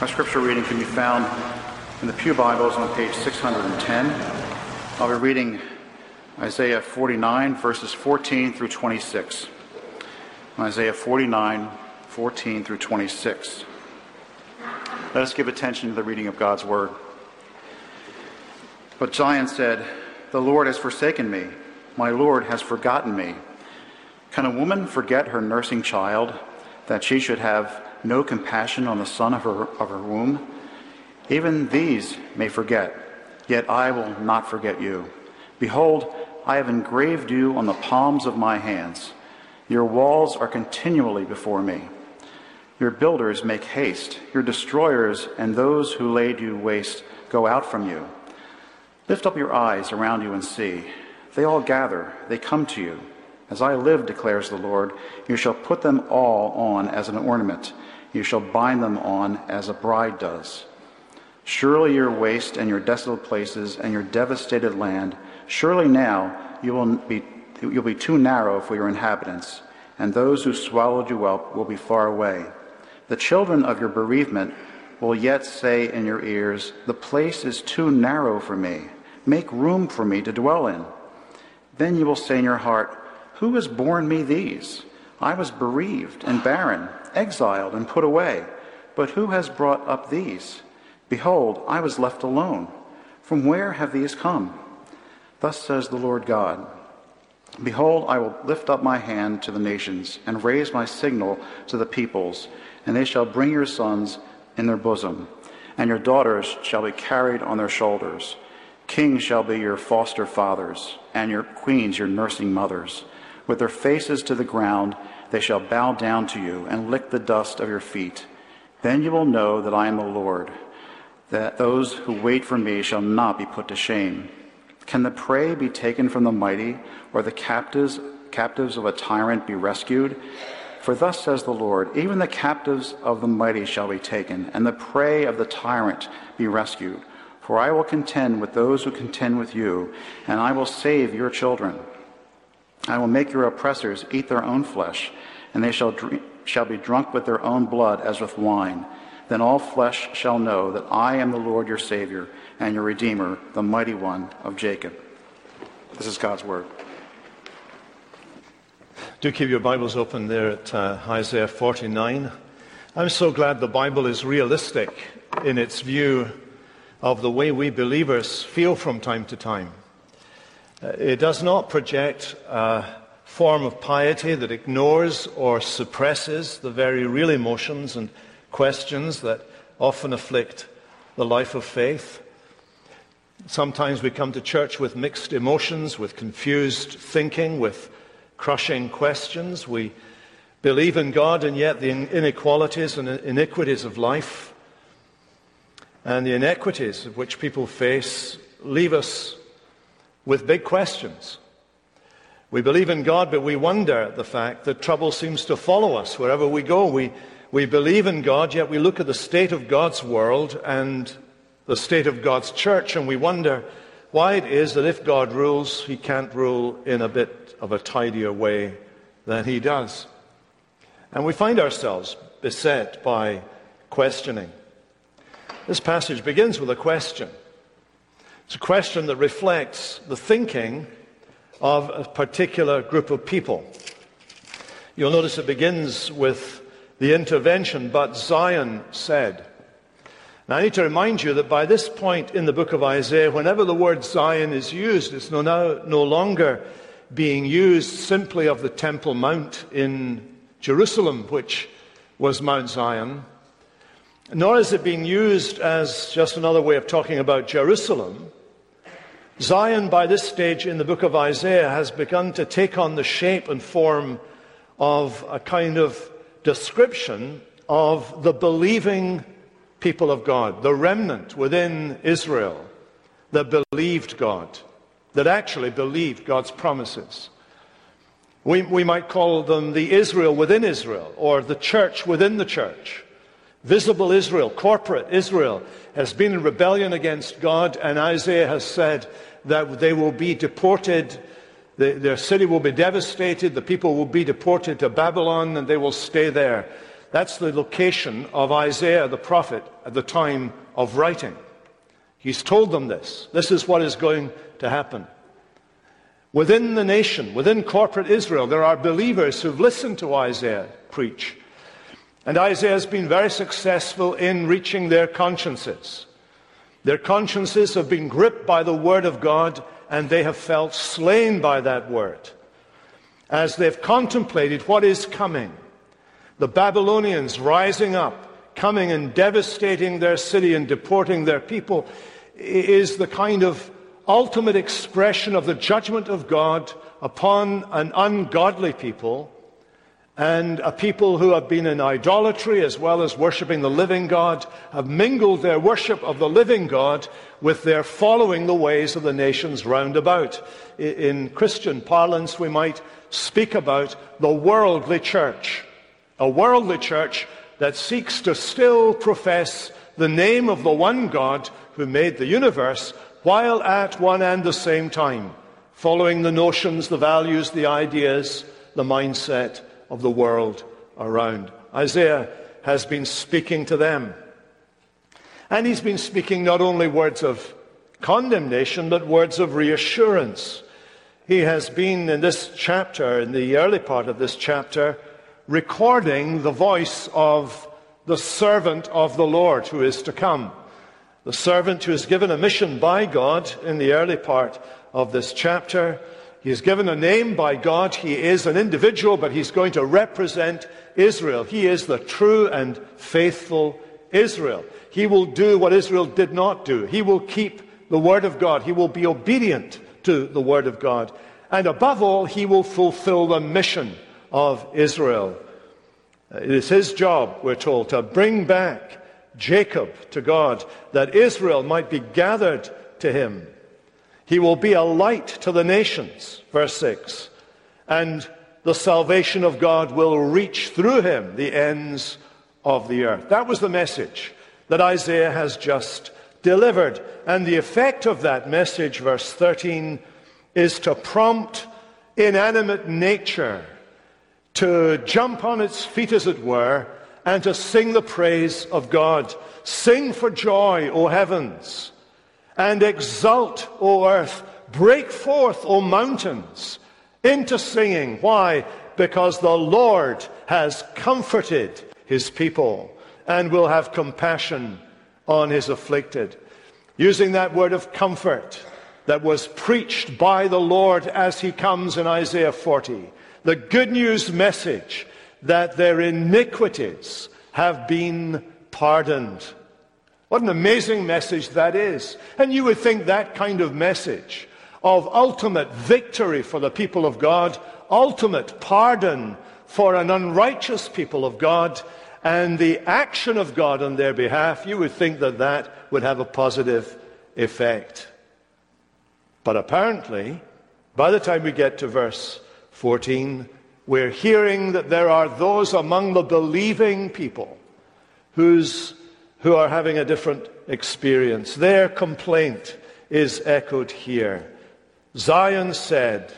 My scripture reading can be found in the Pew Bibles on page 610. I'll be reading Isaiah 49, verses 14 through 26. Isaiah 49, 14 through 26. Let us give attention to the reading of God's word. But Zion said, The Lord has forsaken me, my Lord has forgotten me. Can a woman forget her nursing child, that she should have no compassion on the son of her, of her womb? Even these may forget, yet I will not forget you. Behold, I have engraved you on the palms of my hands. Your walls are continually before me. Your builders make haste. Your destroyers and those who laid you waste go out from you. Lift up your eyes around you and see. They all gather, they come to you. As I live, declares the Lord, you shall put them all on as an ornament. You shall bind them on as a bride does. Surely your waste and your desolate places and your devastated land, surely now you will be, you'll be too narrow for your inhabitants, and those who swallowed you up will be far away. The children of your bereavement will yet say in your ears, The place is too narrow for me. Make room for me to dwell in. Then you will say in your heart, Who has borne me these? I was bereaved and barren, exiled and put away. But who has brought up these? Behold, I was left alone. From where have these come? Thus says the Lord God Behold, I will lift up my hand to the nations and raise my signal to the peoples, and they shall bring your sons in their bosom, and your daughters shall be carried on their shoulders. Kings shall be your foster fathers, and your queens your nursing mothers. With their faces to the ground, they shall bow down to you and lick the dust of your feet. Then you will know that I am the Lord, that those who wait for me shall not be put to shame. Can the prey be taken from the mighty, or the captives, captives of a tyrant be rescued? For thus says the Lord Even the captives of the mighty shall be taken, and the prey of the tyrant be rescued. For I will contend with those who contend with you, and I will save your children. I will make your oppressors eat their own flesh, and they shall, shall be drunk with their own blood as with wine. Then all flesh shall know that I am the Lord your Savior and your Redeemer, the mighty one of Jacob. This is God's word. Do keep your Bibles open there at uh, Isaiah 49. I'm so glad the Bible is realistic in its view of the way we believers feel from time to time. Uh, it does not project a form of piety that ignores or suppresses the very real emotions and questions that often afflict the life of faith. Sometimes we come to church with mixed emotions, with confused thinking, with crushing questions. We believe in God, and yet the inequalities and iniquities of life and the inequities of which people face leave us with big questions. We believe in God, but we wonder at the fact that trouble seems to follow us wherever we go. We, we believe in God, yet we look at the state of God's world and the state of God's church, and we wonder why it is that if God rules, he can't rule in a bit of a tidier way than he does. And we find ourselves beset by questioning. This passage begins with a question. It's a question that reflects the thinking of a particular group of people. You'll notice it begins with the intervention, but Zion said. Now, I need to remind you that by this point in the book of Isaiah, whenever the word Zion is used, it's no, now, no longer being used simply of the Temple Mount in Jerusalem, which was Mount Zion. Nor is it being used as just another way of talking about Jerusalem. Zion, by this stage in the book of Isaiah, has begun to take on the shape and form of a kind of description of the believing people of God, the remnant within Israel that believed God, that actually believed God's promises. We, we might call them the Israel within Israel, or the church within the church. Visible Israel, corporate Israel, has been in rebellion against God, and Isaiah has said that they will be deported, the, their city will be devastated, the people will be deported to Babylon, and they will stay there. That's the location of Isaiah the prophet at the time of writing. He's told them this. This is what is going to happen. Within the nation, within corporate Israel, there are believers who've listened to Isaiah preach. And Isaiah has been very successful in reaching their consciences. Their consciences have been gripped by the Word of God, and they have felt slain by that Word. As they've contemplated what is coming, the Babylonians rising up, coming and devastating their city and deporting their people, is the kind of ultimate expression of the judgment of God upon an ungodly people and a people who have been in idolatry as well as worshipping the living God have mingled their worship of the living God with their following the ways of the nations round about. In Christian parlance, we might speak about the worldly church. A worldly church that seeks to still profess the name of the one God who made the universe, while at one and the same time following the notions, the values, the ideas, the mindset of the world around. Isaiah has been speaking to them. And he's been speaking not only words of condemnation, but words of reassurance. He has been in this chapter, in the early part of this chapter, recording the voice of the servant of the Lord who is to come the servant who is given a mission by God in the early part of this chapter. He is given a name by God. He is an individual, but he's going to represent Israel. He is the true and faithful Israel. He will do what Israel did not do. He will keep the word of God. He will be obedient to the word of God. And above all, he will fulfill the mission of Israel. It is his job, we're told, to bring back Jacob to God, that Israel might be gathered to him. He will be a light to the nations, verse 6. And the salvation of God will reach through him the ends of the earth. That was the message that Isaiah has just delivered. And the effect of that message, verse 13, is to prompt inanimate nature to jump on its feet, as it were, and to sing the praise of God. Sing for joy, O heavens, and exult, O earth. Break forth, O mountains, into singing. Why? Because the Lord has comforted his people and will have compassion on his afflicted. Using that word of comfort that was preached by the Lord as he comes in Isaiah 40, the good news message that their iniquities have been pardoned. What an amazing message that is. And you would think that kind of message of ultimate victory for the people of God, ultimate pardon for an unrighteous people of God, and the action of God on their behalf, you would think that that would have a positive effect. But apparently, by the time we get to verse 14, we're hearing that there are those among the believing people who's, who are having a different experience. Their complaint is echoed here. Zion said,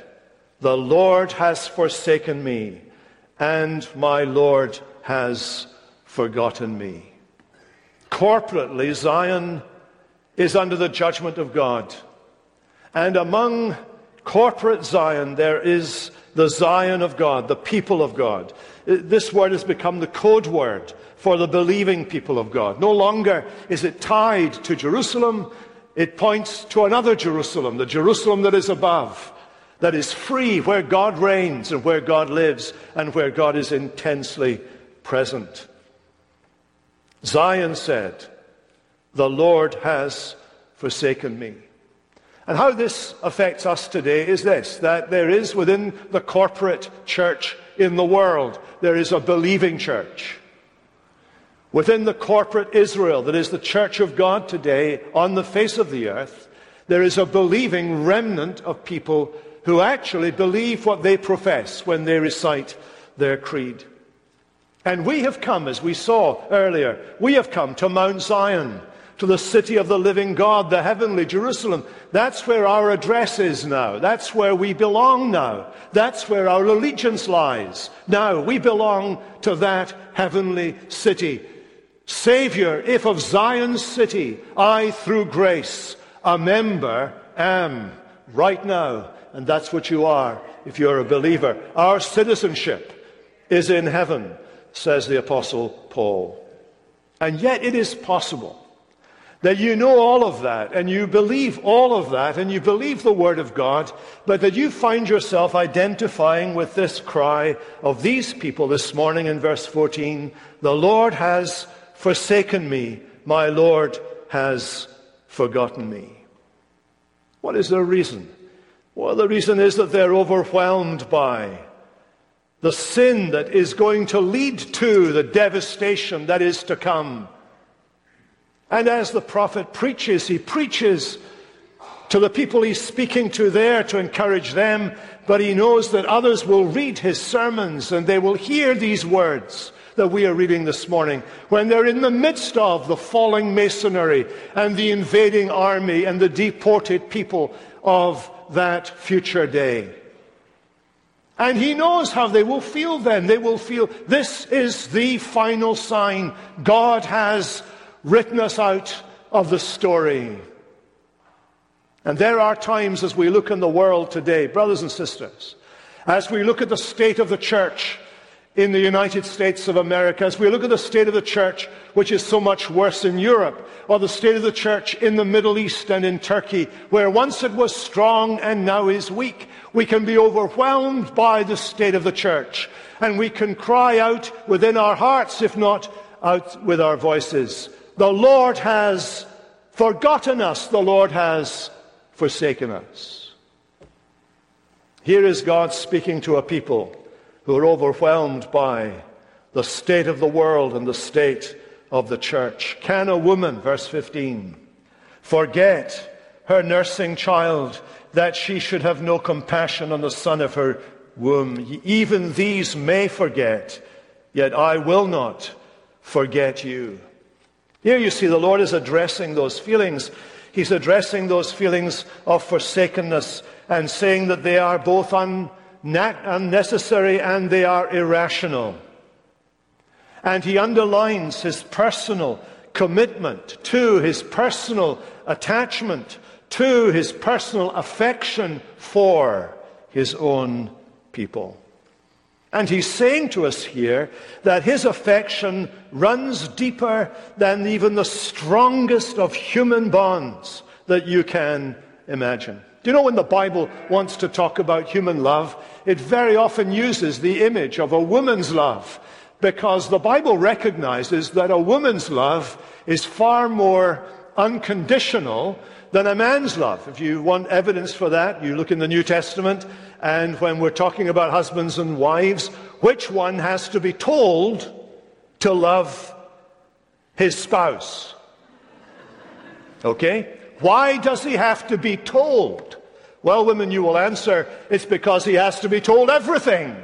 The Lord has forsaken me, and my Lord has forgotten me. Corporately, Zion is under the judgment of God. And among corporate Zion, there is the Zion of God, the people of God. This word has become the code word for the believing people of God. No longer is it tied to Jerusalem, it points to another Jerusalem, the Jerusalem that is above, that is free, where God reigns and where God lives and where God is intensely present. Zion said, The Lord has forsaken me. And how this affects us today is this that there is within the corporate church in the world, there is a believing church. Within the corporate Israel, that is the church of God today on the face of the earth, there is a believing remnant of people who actually believe what they profess when they recite their creed. And we have come, as we saw earlier, we have come to Mount Zion to the city of the living God, the heavenly Jerusalem. That's where our address is now. That's where we belong now. That's where our allegiance lies. Now we belong to that heavenly city. Savior, if of Zion's city I, through grace, a member am right now. And that's what you are if you're a believer. Our citizenship is in heaven, says the Apostle Paul. And yet it is possible that you know all of that and you believe all of that and you believe the Word of God, but that you find yourself identifying with this cry of these people this morning in verse 14 The Lord has forsaken me, my Lord has forgotten me. What is their reason? Well, the reason is that they're overwhelmed by the sin that is going to lead to the devastation that is to come. And as the prophet preaches, he preaches to the people he's speaking to there to encourage them, but he knows that others will read his sermons and they will hear these words that we are reading this morning when they're in the midst of the falling masonry and the invading army and the deported people of that future day. And he knows how they will feel then. They will feel this is the final sign. God has written us out of the story. And there are times as we look in the world today, brothers and sisters, as we look at the state of the church in the United States of America, as we look at the state of the church, which is so much worse in Europe, or the state of the church in the Middle East and in Turkey, where once it was strong and now is weak, we can be overwhelmed by the state of the church. And we can cry out within our hearts, if not out with our voices. The Lord has forgotten us. The Lord has forsaken us. Here is God speaking to a people who are overwhelmed by the state of the world and the state of the church. Can a woman, verse 15, forget her nursing child that she should have no compassion on the son of her womb. Even these may forget, yet I will not forget you. Here you see the Lord is addressing those feelings. He's addressing those feelings of forsakenness and saying that they are both un- unnecessary and they are irrational. And he underlines his personal commitment to his personal attachment to his personal affection for his own people. And he's saying to us here that his affection runs deeper than even the strongest of human bonds that you can imagine. Do you know when the Bible wants to talk about human love, it very often uses the image of a woman's love because the Bible recognizes that a woman's love is far more unconditional than a man's love. If you want evidence for that, you look in the New Testament, and when we're talking about husbands and wives, which one has to be told to love his spouse? Okay? Why does he have to be told? Well, women, you will answer, it's because he has to be told everything.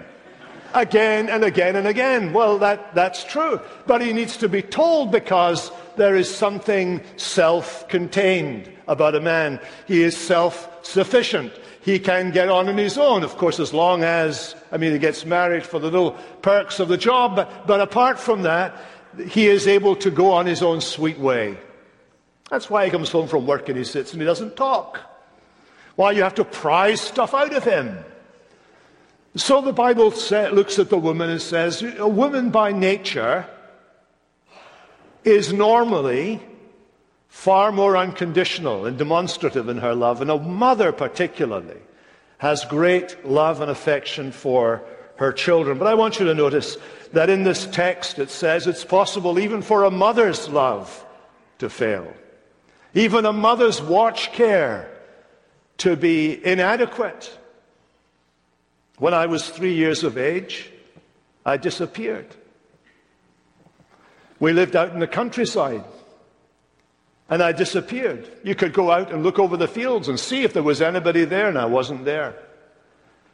Again and again and again. Well, that, that's true. But he needs to be told because there is something self contained about a man. He is self sufficient. He can get on on his own, of course, as long as, I mean, he gets married for the little perks of the job, but, but apart from that, he is able to go on his own sweet way. That's why he comes home from work and he sits and he doesn't talk. Why you have to pry stuff out of him. So the Bible looks at the woman and says, a woman by nature is normally far more unconditional and demonstrative in her love, and a mother particularly has great love and affection for her children. But I want you to notice that in this text it says it's possible even for a mother's love to fail, even a mother's watch care to be inadequate. When I was three years of age, I disappeared. We lived out in the countryside. And I disappeared. You could go out and look over the fields and see if there was anybody there, and I wasn't there.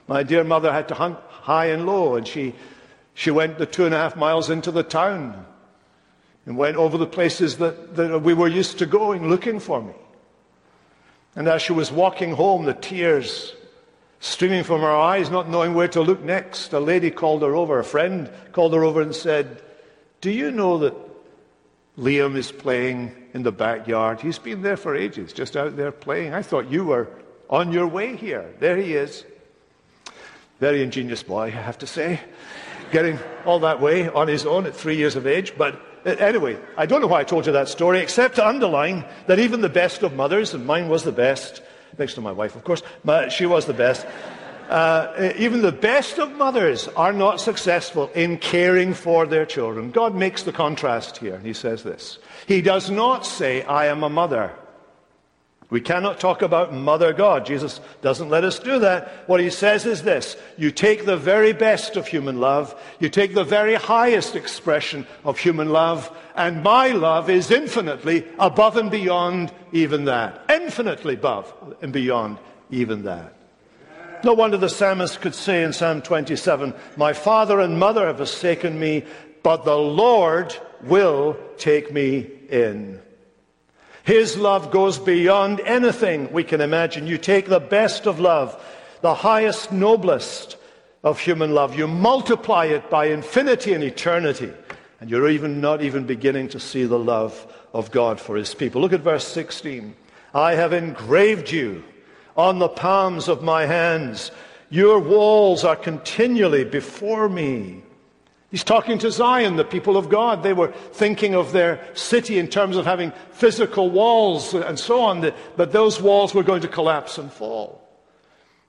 My dear mother had to hunt high and low, and she, she went the two and a half miles into the town. and went over the places that, that we were used to going looking for me. And as she was walking home, the tears streaming from her eyes, not knowing where to look next, a lady called her over, a friend called her over and said, Do you know that Liam is playing in the backyard? He's been there for ages, just out there playing. I thought you were on your way here. There he is. Very ingenious boy, I have to say. Getting all that way on his own at three years of age. But anyway, I don't know why I told you that story, except to underline that even the best of mothers, and mine was the best, next to my wife, of course, but she was the best. Uh, even the best of mothers are not successful in caring for their children. God makes the contrast here. He says this He does not say, I am a mother. We cannot talk about Mother God. Jesus doesn't let us do that. What he says is this You take the very best of human love, you take the very highest expression of human love, and my love is infinitely above and beyond even that. Infinitely above and beyond even that. No wonder the psalmist could say in Psalm 27 My father and mother have forsaken me, but the Lord will take me in. His love goes beyond anything we can imagine. You take the best of love, the highest, noblest of human love, you multiply it by infinity and eternity, and you're even not even beginning to see the love of God for his people. Look at verse 16. I have engraved you on the palms of my hands. Your walls are continually before me. He's talking to Zion, the people of God. They were thinking of their city in terms of having physical walls and so on, but those walls were going to collapse and fall.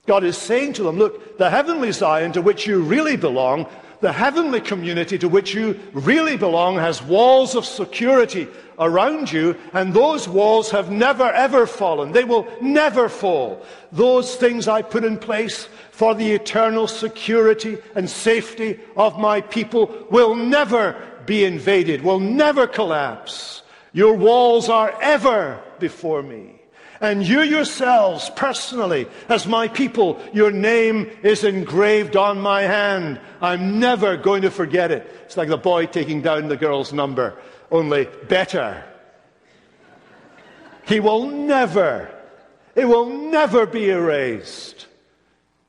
God is saying to them, look, the heavenly Zion to which you really belong, the heavenly community to which you really belong has walls of security around you, and those walls have never ever fallen. They will never fall. Those things I put in place for the eternal security and safety of my people will never be invaded, will never collapse. Your walls are ever before me. And you yourselves, personally, as my people, your name is engraved on my hand. I'm never going to forget it. It's like the boy taking down the girl's number, only better. He will never, it will never be erased.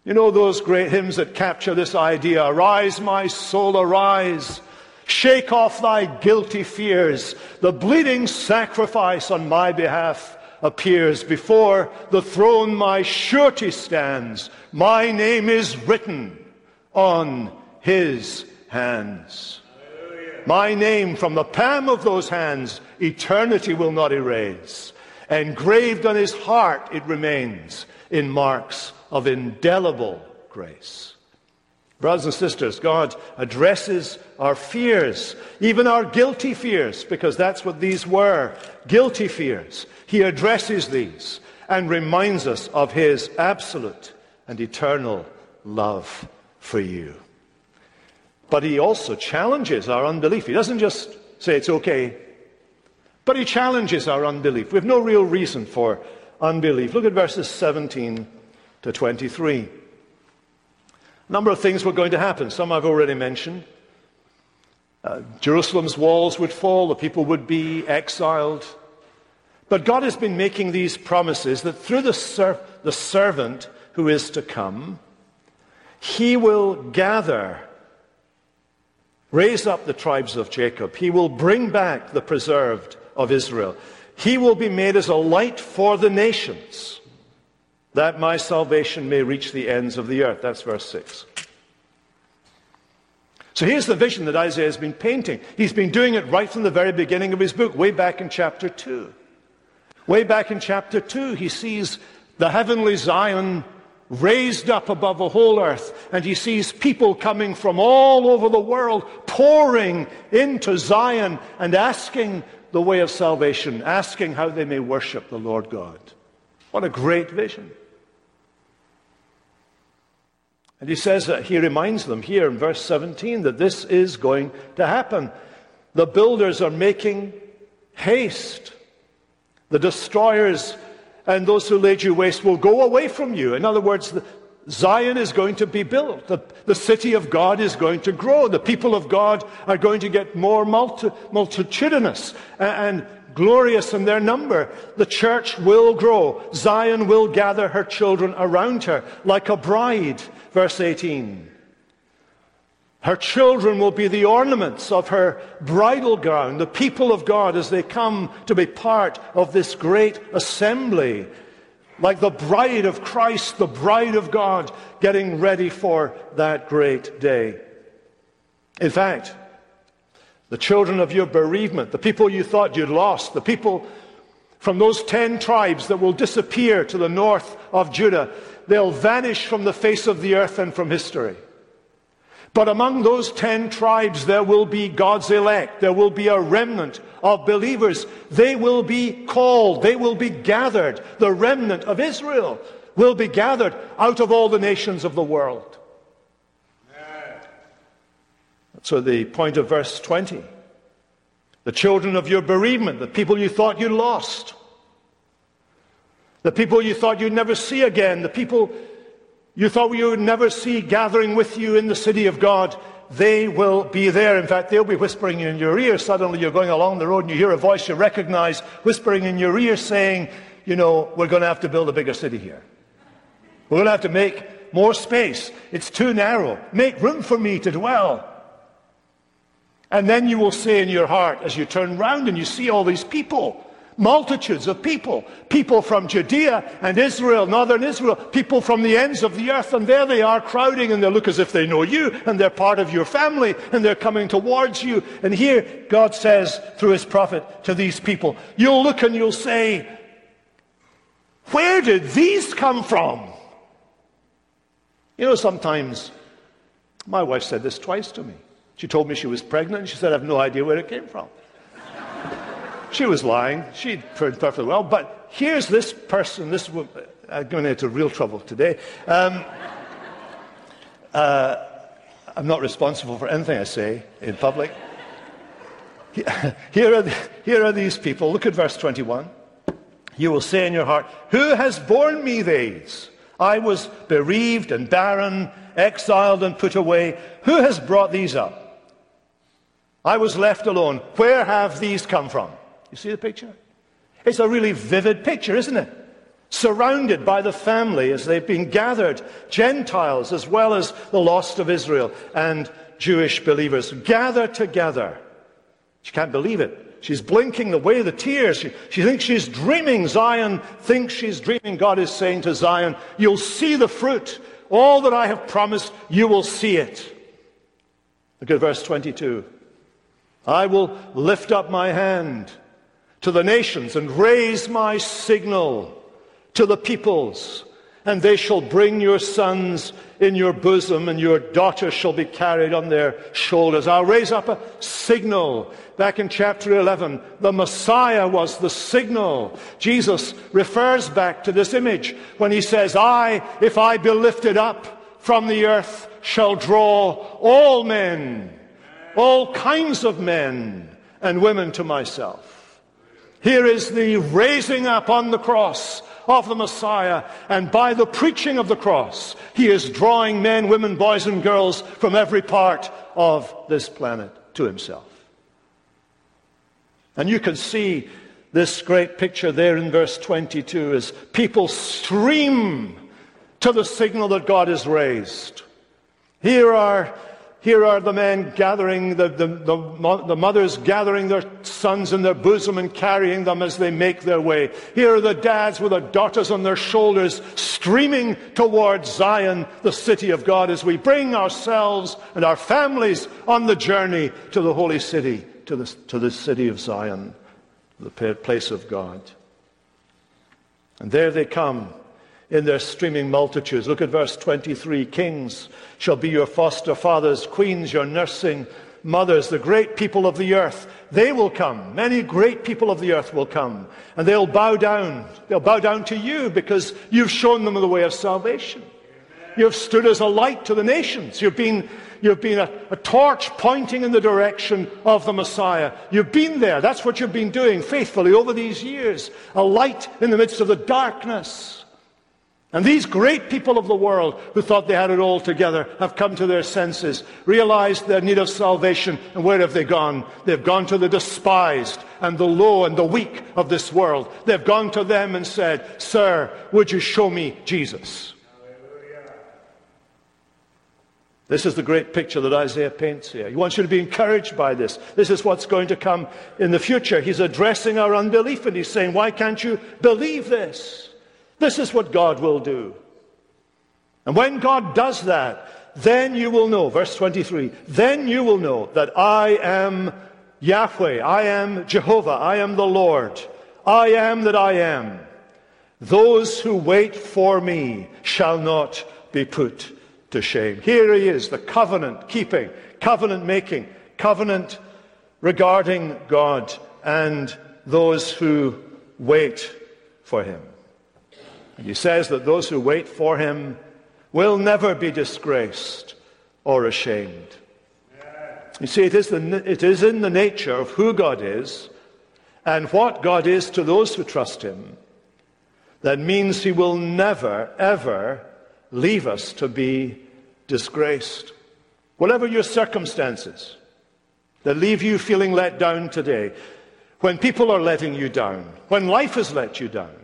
You know those great hymns that capture this idea Arise, my soul, arise. Shake off thy guilty fears. The bleeding sacrifice on my behalf appears. Before the throne my surety stands. My name is written on his hands. My name from the palm of those hands eternity will not erase. Engraved on his heart it remains in marks of indelible grace. Brothers and sisters, God addresses our fears, even our guilty fears, because that's what these were guilty fears. He addresses these and reminds us of His absolute and eternal love for you. But He also challenges our unbelief. He doesn't just say it's okay, but He challenges our unbelief. We have no real reason for unbelief. Look at verses 17 to 23. A number of things were going to happen. Some I've already mentioned. Uh, Jerusalem's walls would fall, the people would be exiled. But God has been making these promises that through the, ser- the servant who is to come, he will gather, raise up the tribes of Jacob. He will bring back the preserved of Israel. He will be made as a light for the nations that my salvation may reach the ends of the earth. That's verse 6. So here's the vision that Isaiah has been painting. He's been doing it right from the very beginning of his book, way back in chapter 2. Way back in chapter 2, he sees the heavenly Zion raised up above the whole earth, and he sees people coming from all over the world pouring into Zion and asking the way of salvation, asking how they may worship the Lord God. What a great vision. And he says that he reminds them here in verse 17 that this is going to happen. The builders are making haste. The destroyers and those who laid you waste will go away from you. In other words, Zion is going to be built. The, the city of God is going to grow. The people of God are going to get more multi, multitudinous and, and glorious in their number. The church will grow. Zion will gather her children around her like a bride. Verse 18. Her children will be the ornaments of her bridal gown, the people of God as they come to be part of this great assembly. Like the bride of Christ, the bride of God, getting ready for that great day. In fact, the children of your bereavement, the people you thought you'd lost, the people from those ten tribes that will disappear to the north of Judah, they'll vanish from the face of the earth and from history. But among those ten tribes, there will be God's elect. There will be a remnant of believers. They will be called. They will be gathered. The remnant of Israel will be gathered out of all the nations of the world. So, the point of verse 20 the children of your bereavement, the people you thought you lost, the people you thought you'd never see again, the people you thought you would never see gathering with you in the city of God, they will be there. In fact, they'll be whispering in your ear. Suddenly you're going along the road and you hear a voice you recognize whispering in your ear saying, You know, we're going to have to build a bigger city here. We're going to have to make more space. It's too narrow. Make room for me to dwell. And then you will say in your heart, as you turn round and you see all these people, multitudes of people, people from Judea and Israel, northern Israel, people from the ends of the earth, and there they are crowding, and they look as if they know you, and they're part of your family, and they're coming towards you. And here God says through his prophet to these people, you'll look and you'll say, Where did these come from? You know, sometimes my wife said this twice to me. She told me she was pregnant, and she said, I have no idea where it came from. She was lying. She'd perfectly well. But here's this person, this woman, I'm going into real trouble today. Um, uh, I'm not responsible for anything I say in public. Here are, the, here are these people. Look at verse 21. You will say in your heart, Who has borne me these? I was bereaved and barren, exiled and put away. Who has brought these up? I was left alone. Where have these come from? You see the picture? It's a really vivid picture, isn't it? Surrounded by the family as they've been gathered, Gentiles as well as the lost of Israel and Jewish believers, gathered together. She can't believe it. She's blinking away the tears. She, she thinks she's dreaming. Zion thinks she's dreaming. God is saying to Zion, You'll see the fruit. All that I have promised, you will see it. Look at verse 22. I will lift up my hand to the nations and raise my signal to the peoples, and they shall bring your sons in your bosom, and your daughters shall be carried on their shoulders. I'll raise up a signal. Back in chapter 11, the Messiah was the signal. Jesus refers back to this image when he says, I, if I be lifted up from the earth, shall draw all men all kinds of men and women to myself. Here is the raising up on the cross of the Messiah, and by the preaching of the cross, he is drawing men, women, boys, and girls from every part of this planet to himself. And you can see this great picture there in verse 22 as people stream to the signal that God is raised. Here are here are the men gathering, the, the, the, the, mothers gathering their sons in their bosom and carrying them as they make their way. Here are the dads with their daughters on their shoulders, streaming towards Zion, the city of God, as we bring ourselves and our families on the journey to the holy city, to the, to the city of Zion, the place of God. And there they come in their streaming multitudes. Look at verse 23. Kings shall be your foster fathers, queens your nursing mothers, the great people of the earth. They will come. Many great people of the earth will come. And they'll bow down. They'll bow down to you because you've shown them the way of salvation. You've stood as a light to the nations. You've been, you've been a, a torch pointing in the direction of the Messiah. You've been there. That's what you've been doing faithfully over these years. A light in the midst of the darkness. And these great people of the world who thought they had it all together have come to their senses, realized their need of salvation, and where have they gone? They've gone to the despised and the low and the weak of this world. They've gone to them and said, Sir, would you show me Jesus? This is the great picture that Isaiah paints here. He wants you to be encouraged by this. This is what's going to come in the future. He's addressing our unbelief and he's saying, Why can't you believe this? This is what God will do. And when God does that, then you will know, verse 23, then you will know that I am Yahweh, I am Jehovah, I am the Lord, I am that I am. Those who wait for me shall not be put to shame. Here he is, the covenant keeping, covenant making, covenant regarding God and those who wait for him. And he says that those who wait for him will never be disgraced or ashamed. You see, it is, the, it is in the nature of who God is and what God is to those who trust him that means he will never, ever leave us to be disgraced. Whatever your circumstances that leave you feeling let down today, when people are letting you down, when life has let you down,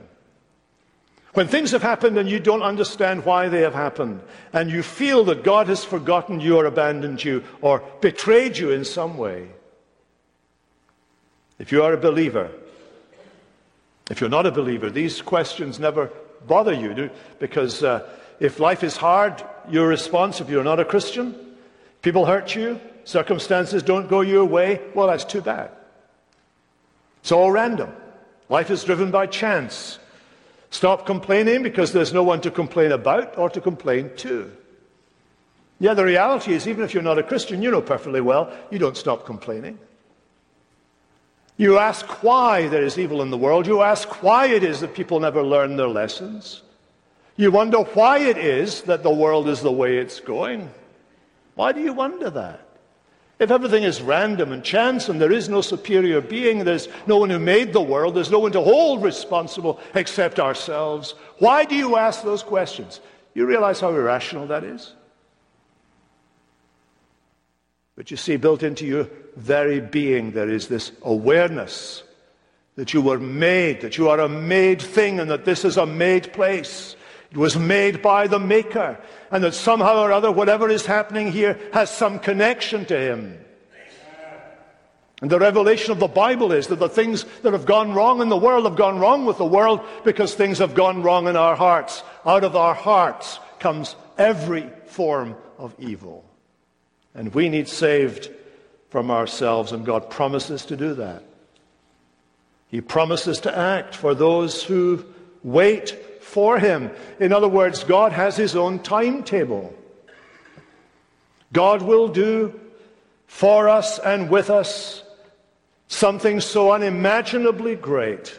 when things have happened and you don't understand why they have happened, and you feel that God has forgotten you or abandoned you or betrayed you in some way, if you are a believer, if you're not a believer, these questions never bother you because uh, if life is hard, your response, if you're not a Christian, people hurt you, circumstances don't go your way, well, that's too bad. It's all random. Life is driven by chance. Stop complaining because there's no one to complain about or to complain to. Yeah, the reality is, even if you're not a Christian, you know perfectly well, you don't stop complaining. You ask why there is evil in the world. You ask why it is that people never learn their lessons. You wonder why it is that the world is the way it's going. Why do you wonder that? If everything is random and chance and there is no superior being, there's no one who made the world, there's no one to hold responsible except ourselves, why do you ask those questions? You realize how irrational that is? But you see, built into your very being, there is this awareness that you were made, that you are a made thing, and that this is a made place. Was made by the Maker, and that somehow or other, whatever is happening here has some connection to Him. And the revelation of the Bible is that the things that have gone wrong in the world have gone wrong with the world because things have gone wrong in our hearts. Out of our hearts comes every form of evil. And we need saved from ourselves, and God promises to do that. He promises to act for those who wait for him. In other words, God has his own timetable. God will do for us and with us something so unimaginably great,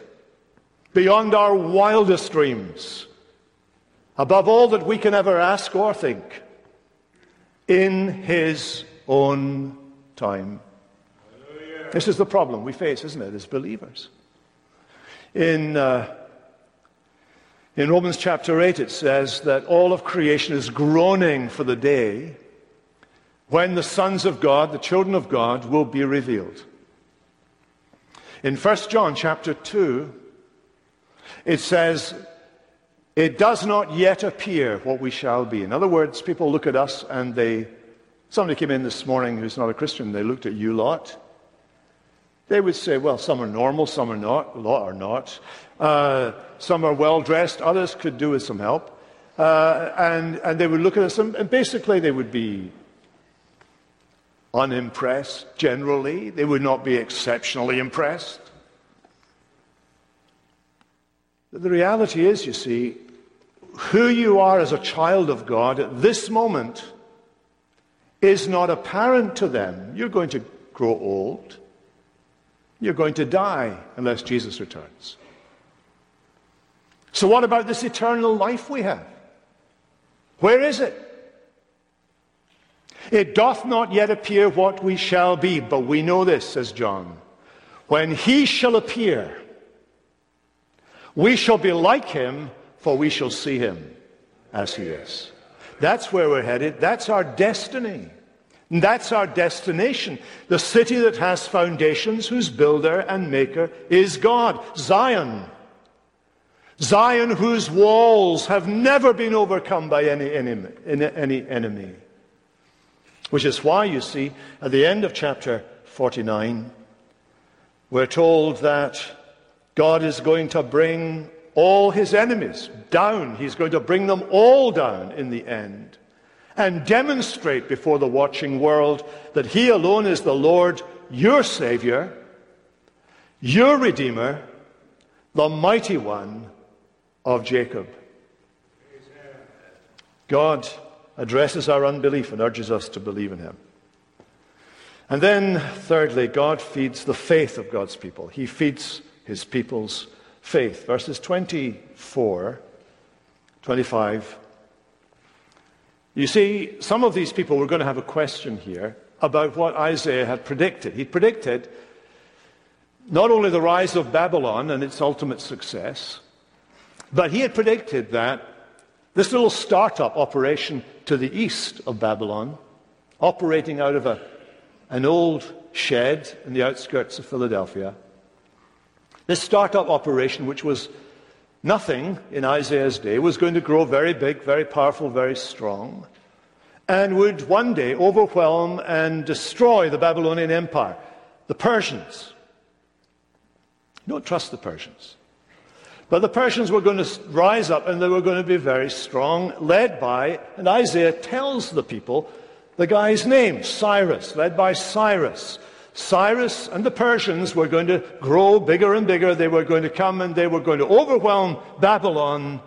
beyond our wildest dreams, above all that we can ever ask or think, in his own time. This is the problem we face, isn't it, as believers? In uh, in Romans chapter 8, it says that all of creation is groaning for the day when the sons of God, the children of God, will be revealed. In 1 John chapter 2, it says, It does not yet appear what we shall be. In other words, people look at us and they. Somebody came in this morning who's not a Christian, they looked at you lot. They would say, well, some are normal, some are not, a lot are not. Uh, some are well dressed, others could do with some help. Uh, and, and they would look at us, and, and basically they would be unimpressed generally. They would not be exceptionally impressed. But the reality is, you see, who you are as a child of God at this moment is not apparent to them. You're going to grow old. You're going to die unless Jesus returns. So, what about this eternal life we have? Where is it? It doth not yet appear what we shall be, but we know this, says John. When he shall appear, we shall be like him, for we shall see him as he is. That's where we're headed. That's our destiny. And that's our destination. The city that has foundations, whose builder and maker is God. Zion. Zion, whose walls have never been overcome by any enemy, any enemy. Which is why, you see, at the end of chapter 49, we're told that God is going to bring all his enemies down. He's going to bring them all down in the end and demonstrate before the watching world that he alone is the Lord, your Savior, your Redeemer, the mighty one of Jacob. God addresses our unbelief and urges us to believe in him. And then, thirdly, God feeds the faith of God's people. He feeds his people's faith. Verses 24, 25. You see, some of these people were going to have a question here about what Isaiah had predicted. He predicted not only the rise of Babylon and its ultimate success, but he had predicted that this little startup operation to the east of Babylon, operating out of a, an old shed in the outskirts of Philadelphia, this startup operation, which was nothing in Isaiah's day, was going to grow very big, very powerful, very strong, and would one day overwhelm and destroy the Babylonian Empire. The Persians. Don't trust the Persians. But the Persians were going to rise up and they were going to be very strong, led by, and Isaiah tells the people the guy's name, Cyrus, led by Cyrus. Cyrus and the Persians were going to grow bigger and bigger. They were going to come and they were going to overwhelm Babylon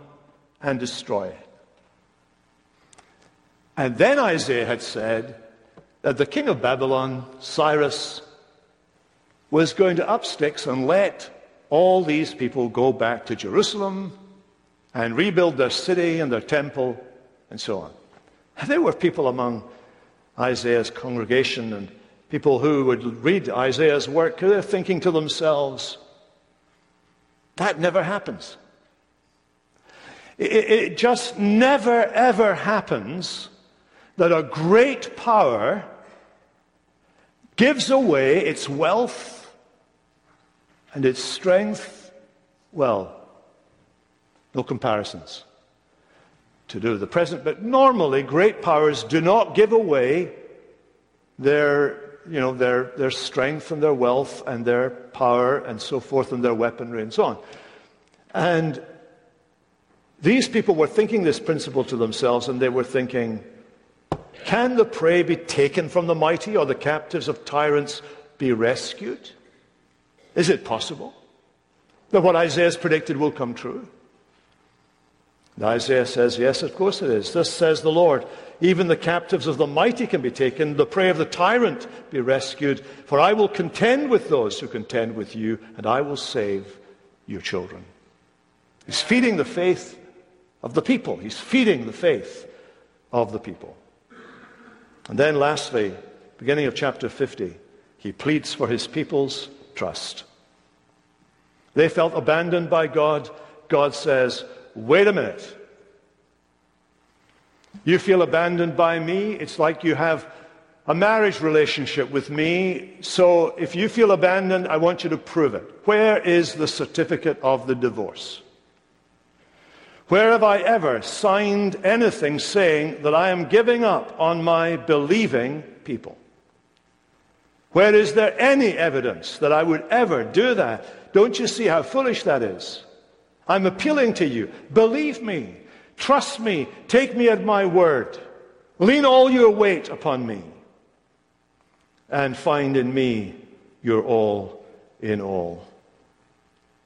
and destroy it. And then Isaiah had said that the king of Babylon, Cyrus, was going to up sticks and let all these people go back to Jerusalem and rebuild their city and their temple and so on. There were people among Isaiah's congregation and People who would read Isaiah's work, they're thinking to themselves, that never happens. It, it just never, ever happens that a great power gives away its wealth and its strength. Well, no comparisons to do with the present, but normally great powers do not give away their you know, their, their strength and their wealth and their power and so forth and their weaponry and so on. And these people were thinking this principle to themselves and they were thinking, can the prey be taken from the mighty or the captives of tyrants be rescued? Is it possible that what Isaiah has predicted will come true? And Isaiah says, Yes, of course it is. Thus says the Lord. Even the captives of the mighty can be taken, the prey of the tyrant be rescued. For I will contend with those who contend with you, and I will save your children. He's feeding the faith of the people. He's feeding the faith of the people. And then, lastly, beginning of chapter 50, he pleads for his people's trust. They felt abandoned by God. God says, wait a minute. You feel abandoned by me. It's like you have a marriage relationship with me. So if you feel abandoned, I want you to prove it. Where is the certificate of the divorce? Where have I ever signed anything saying that I am giving up on my believing people? Where is there any evidence that I would ever do that? Don't you see how foolish that is? I'm appealing to you. Believe me. Trust me. Take me at my word. Lean all your weight upon me. And find in me your all in all.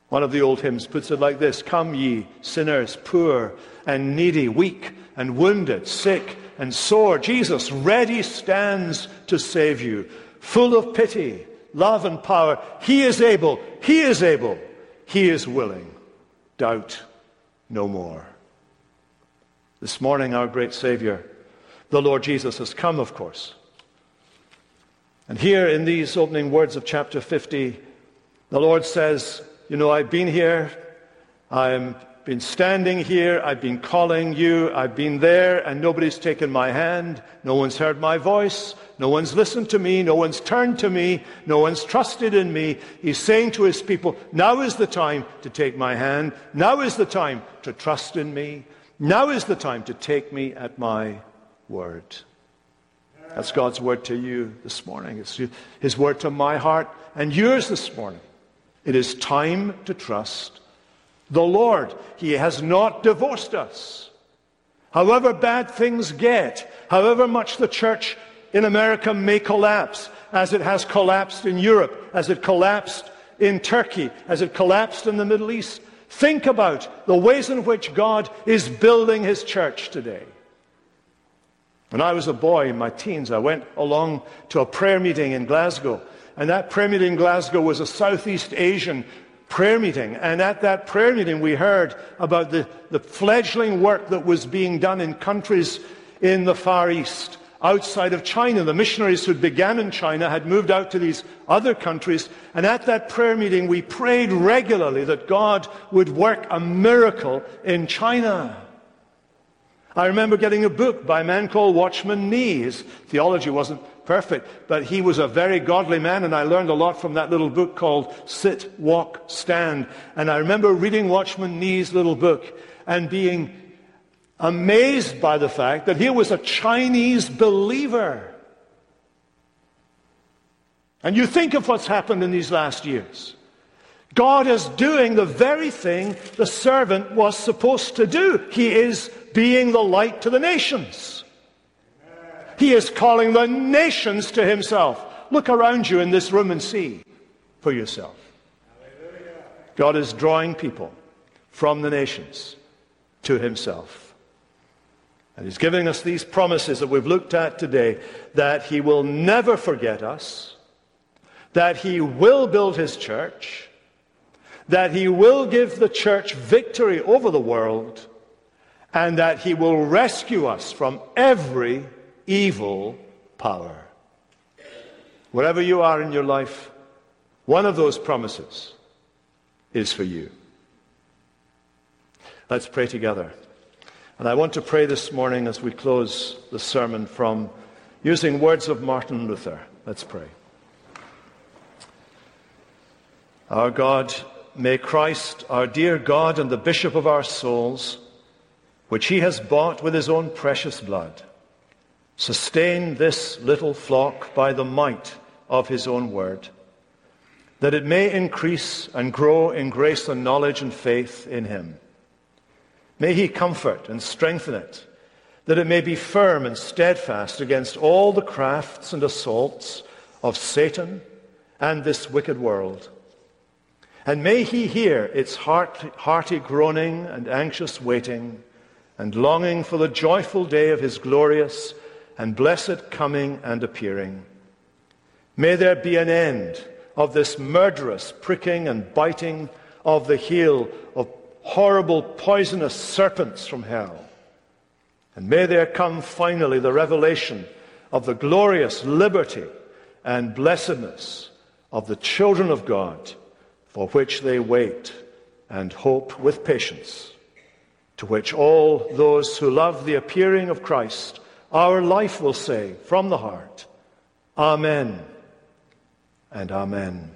One of the old hymns puts it like this Come, ye sinners, poor and needy, weak and wounded, sick and sore. Jesus ready stands to save you, full of pity, love, and power. He is able, He is able, He is willing doubt no more. This morning, our great Savior, the Lord Jesus, has come, of course. And here in these opening words of chapter 50, the Lord says, You know, I've been here. I'm been standing here, I've been calling you, I've been there, and nobody's taken my hand, no one's heard my voice, no one's listened to me, no one's turned to me, no one's trusted in me. He's saying to his people, now is the time to take my hand, now is the time to trust in me, now is the time to take me at my word. That's God's word to you this morning. It's his word to my heart and yours this morning. It is time to trust the Lord. He has not divorced us. However bad things get, however much the church in America may collapse, as it has collapsed in Europe, as it collapsed in Turkey, as it collapsed in the Middle East, think about the ways in which God is building his church today. When I was a boy in my teens, I went along to a prayer meeting in Glasgow. And that prayer meeting in Glasgow was a Southeast Asian prayer meeting. And at that prayer meeting, we heard about the, the fledgling work that was being done in countries in the Far East, outside of China. The missionaries who began in China had moved out to these other countries. And at that prayer meeting, we prayed regularly that God would work a miracle in China. I remember getting a book by a man called Watchman Nee. His theology wasn't perfect, but he was a very godly man, and I learned a lot from that little book called Sit, Walk, Stand. And I remember reading Watchman Nee's little book and being amazed by the fact that he was a Chinese believer. And you think of what's happened in these last years. God is doing the very thing the servant was supposed to do. He is being the light to the nations. He is calling the nations to himself. Look around you in this room and see for yourself. God is drawing people from the nations to himself. And he's giving us these promises that we've looked at today that he will never forget us, that he will build his church, that he will give the church victory over the world, and that he will rescue us from every evil power. Wherever you are in your life, one of those promises is for you. Let's pray together. And I want to pray this morning as we close the sermon from using words of Martin Luther. Let's pray. Our God, may Christ, our dear God and the Bishop of our souls, which he has bought with his own precious blood, Sustain this little flock by the might of his own word, that it may increase and grow in grace and knowledge and faith in him. May he comfort and strengthen it, that it may be firm and steadfast against all the crafts and assaults of Satan and this wicked world. And may he hear its heart, hearty groaning and anxious waiting and longing for the joyful day of his glorious and blessed coming and appearing. May there be an end of this murderous pricking and biting of the heel of horrible poisonous serpents from hell. And may there come finally the revelation of the glorious liberty and blessedness of the children of God, for which they wait and hope with patience, to which all those who love the appearing of Christ our life will say from the heart, Amen and Amen.